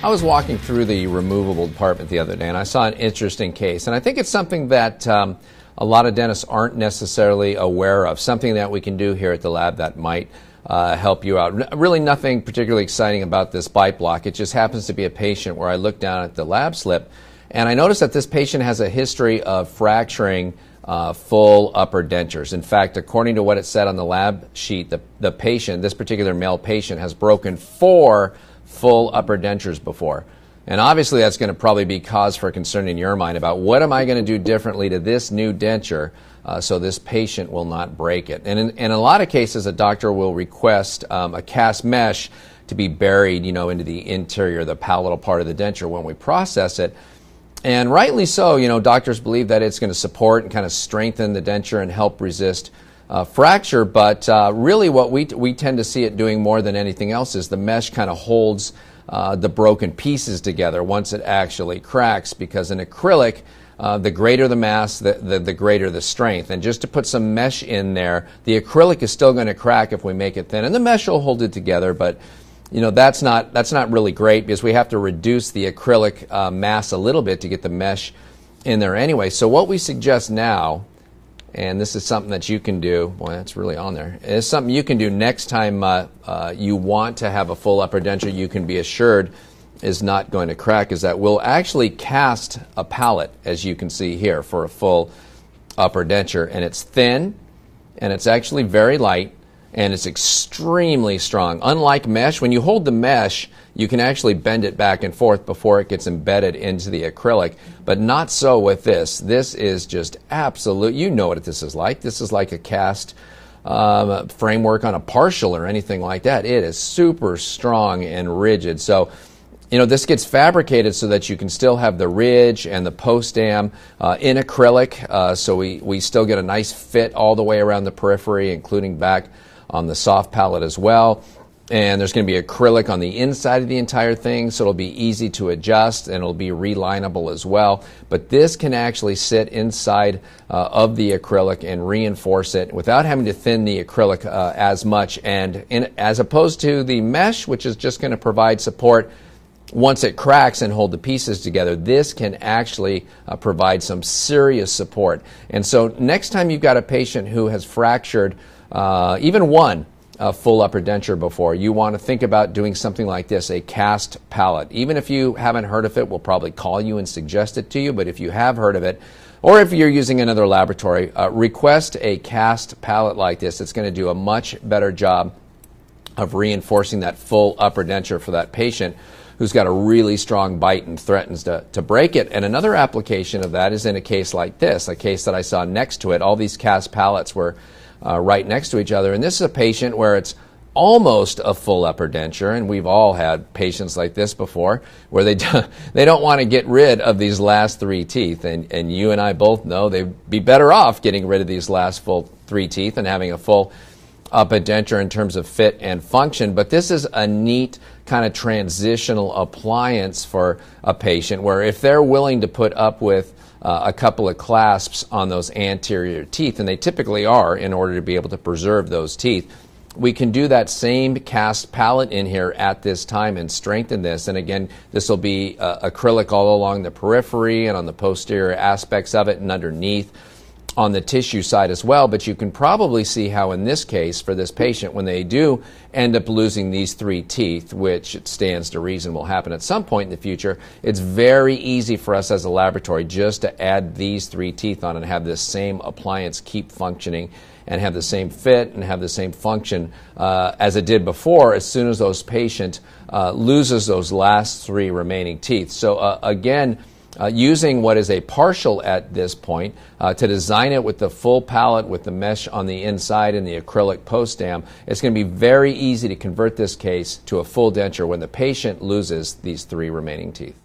I was walking through the removable department the other day and I saw an interesting case. And I think it's something that um, a lot of dentists aren't necessarily aware of, something that we can do here at the lab that might uh, help you out. Really, nothing particularly exciting about this bite block. It just happens to be a patient where I looked down at the lab slip and I noticed that this patient has a history of fracturing. Uh, full upper dentures. In fact, according to what it said on the lab sheet, the, the patient, this particular male patient, has broken four full upper dentures before. And obviously, that's going to probably be cause for concern in your mind about what am I going to do differently to this new denture uh, so this patient will not break it. And in, in, a lot of cases, a doctor will request um, a cast mesh to be buried, you know, into the interior, the palatal part of the denture when we process it. And rightly so, you know, doctors believe that it's going to support and kind of strengthen the denture and help resist uh, fracture, but uh, really what we, we tend to see it doing more than anything else is the mesh kind of holds uh, the broken pieces together once it actually cracks because in acrylic, uh, the greater the mass, the, the, the, greater the strength. And just to put some mesh in there, the acrylic is still going to crack if we make it thin, and the mesh will hold it together, but you know that's not that's not really great because we have to reduce the acrylic uh, mass a little bit to get the mesh in there anyway. So what we suggest now and this is something that you can do. Boy, that's really on there. It's something you can do next time uh, uh, you want to have a full upper denture. You can be assured is not going to crack. Is that we'll actually cast a palate, as you can see here, for a full upper denture, and it's thin, and it's actually very light, and it's extremely strong. Unlike mesh, when you hold the mesh, you can actually bend it back and forth before it gets embedded into the acrylic, but not so with this. This is just absolute. You know what this is like. This is like a cast um, framework on a partial or anything like that. It is super strong and rigid. So, you know, this gets fabricated so that you can still have the ridge and the post dam uh, in acrylic. Uh, so we, we still get a nice fit all the way around the periphery, including back on the soft palate as well. And there's going to be acrylic on the inside of the entire thing, so it'll be easy to adjust and it'll be relineable as well. But this can actually sit inside uh, of the acrylic and reinforce it without having to thin the acrylic uh, as much. And in, as opposed to the mesh, which is just going to provide support once it cracks and hold the pieces together, this can actually uh, provide some serious support. And so next time you've got a patient who has fractured uh, even one uh, full upper denture before, you want to think about doing something like this a cast palate. Even if you haven't heard of it, we'll probably call you and suggest it to you, but if you have heard of it, or if you're using another laboratory, uh, request a cast palate like this. It's going to do a much better job of reinforcing that full upper denture for that patient who's got a really strong bite and threatens to, to break it. And another application of that is in a case like this, a case that I saw next to it. All these cast palates were uh, right next to each other. And this is a patient where it's almost a full upper denture, and we've all had patients like this before, where they do, they don't want to get rid of these last three teeth, and and you and I both know they'd be better off getting rid of these last full three teeth and having a full upper denture in terms of fit and function. But this is a neat kind of transitional appliance for a patient, where if they're willing to put up with uh, a couple of clasps on those anterior teeth, and they typically are in order to be able to preserve those teeth. We can do that same cast palate in here at this time and strengthen this. And again, this will be uh, acrylic all along the periphery and on the posterior aspects of it and underneath on the tissue side as well, but you can probably see how in this case for this patient, when they do end up losing these three teeth, which it stands to reason will happen at some point in the future, it's very easy for us as a laboratory just to add these three teeth on and have this same appliance keep functioning and have the same fit and have the same function uh, as it did before as soon as those patient uh, loses those last three remaining teeth. So uh, again, uh, using what is a partial at this point uh, to design it with the full palate with the mesh on the inside and the acrylic post dam. It's going to be very easy to convert this case to a full denture when the patient loses these three remaining teeth.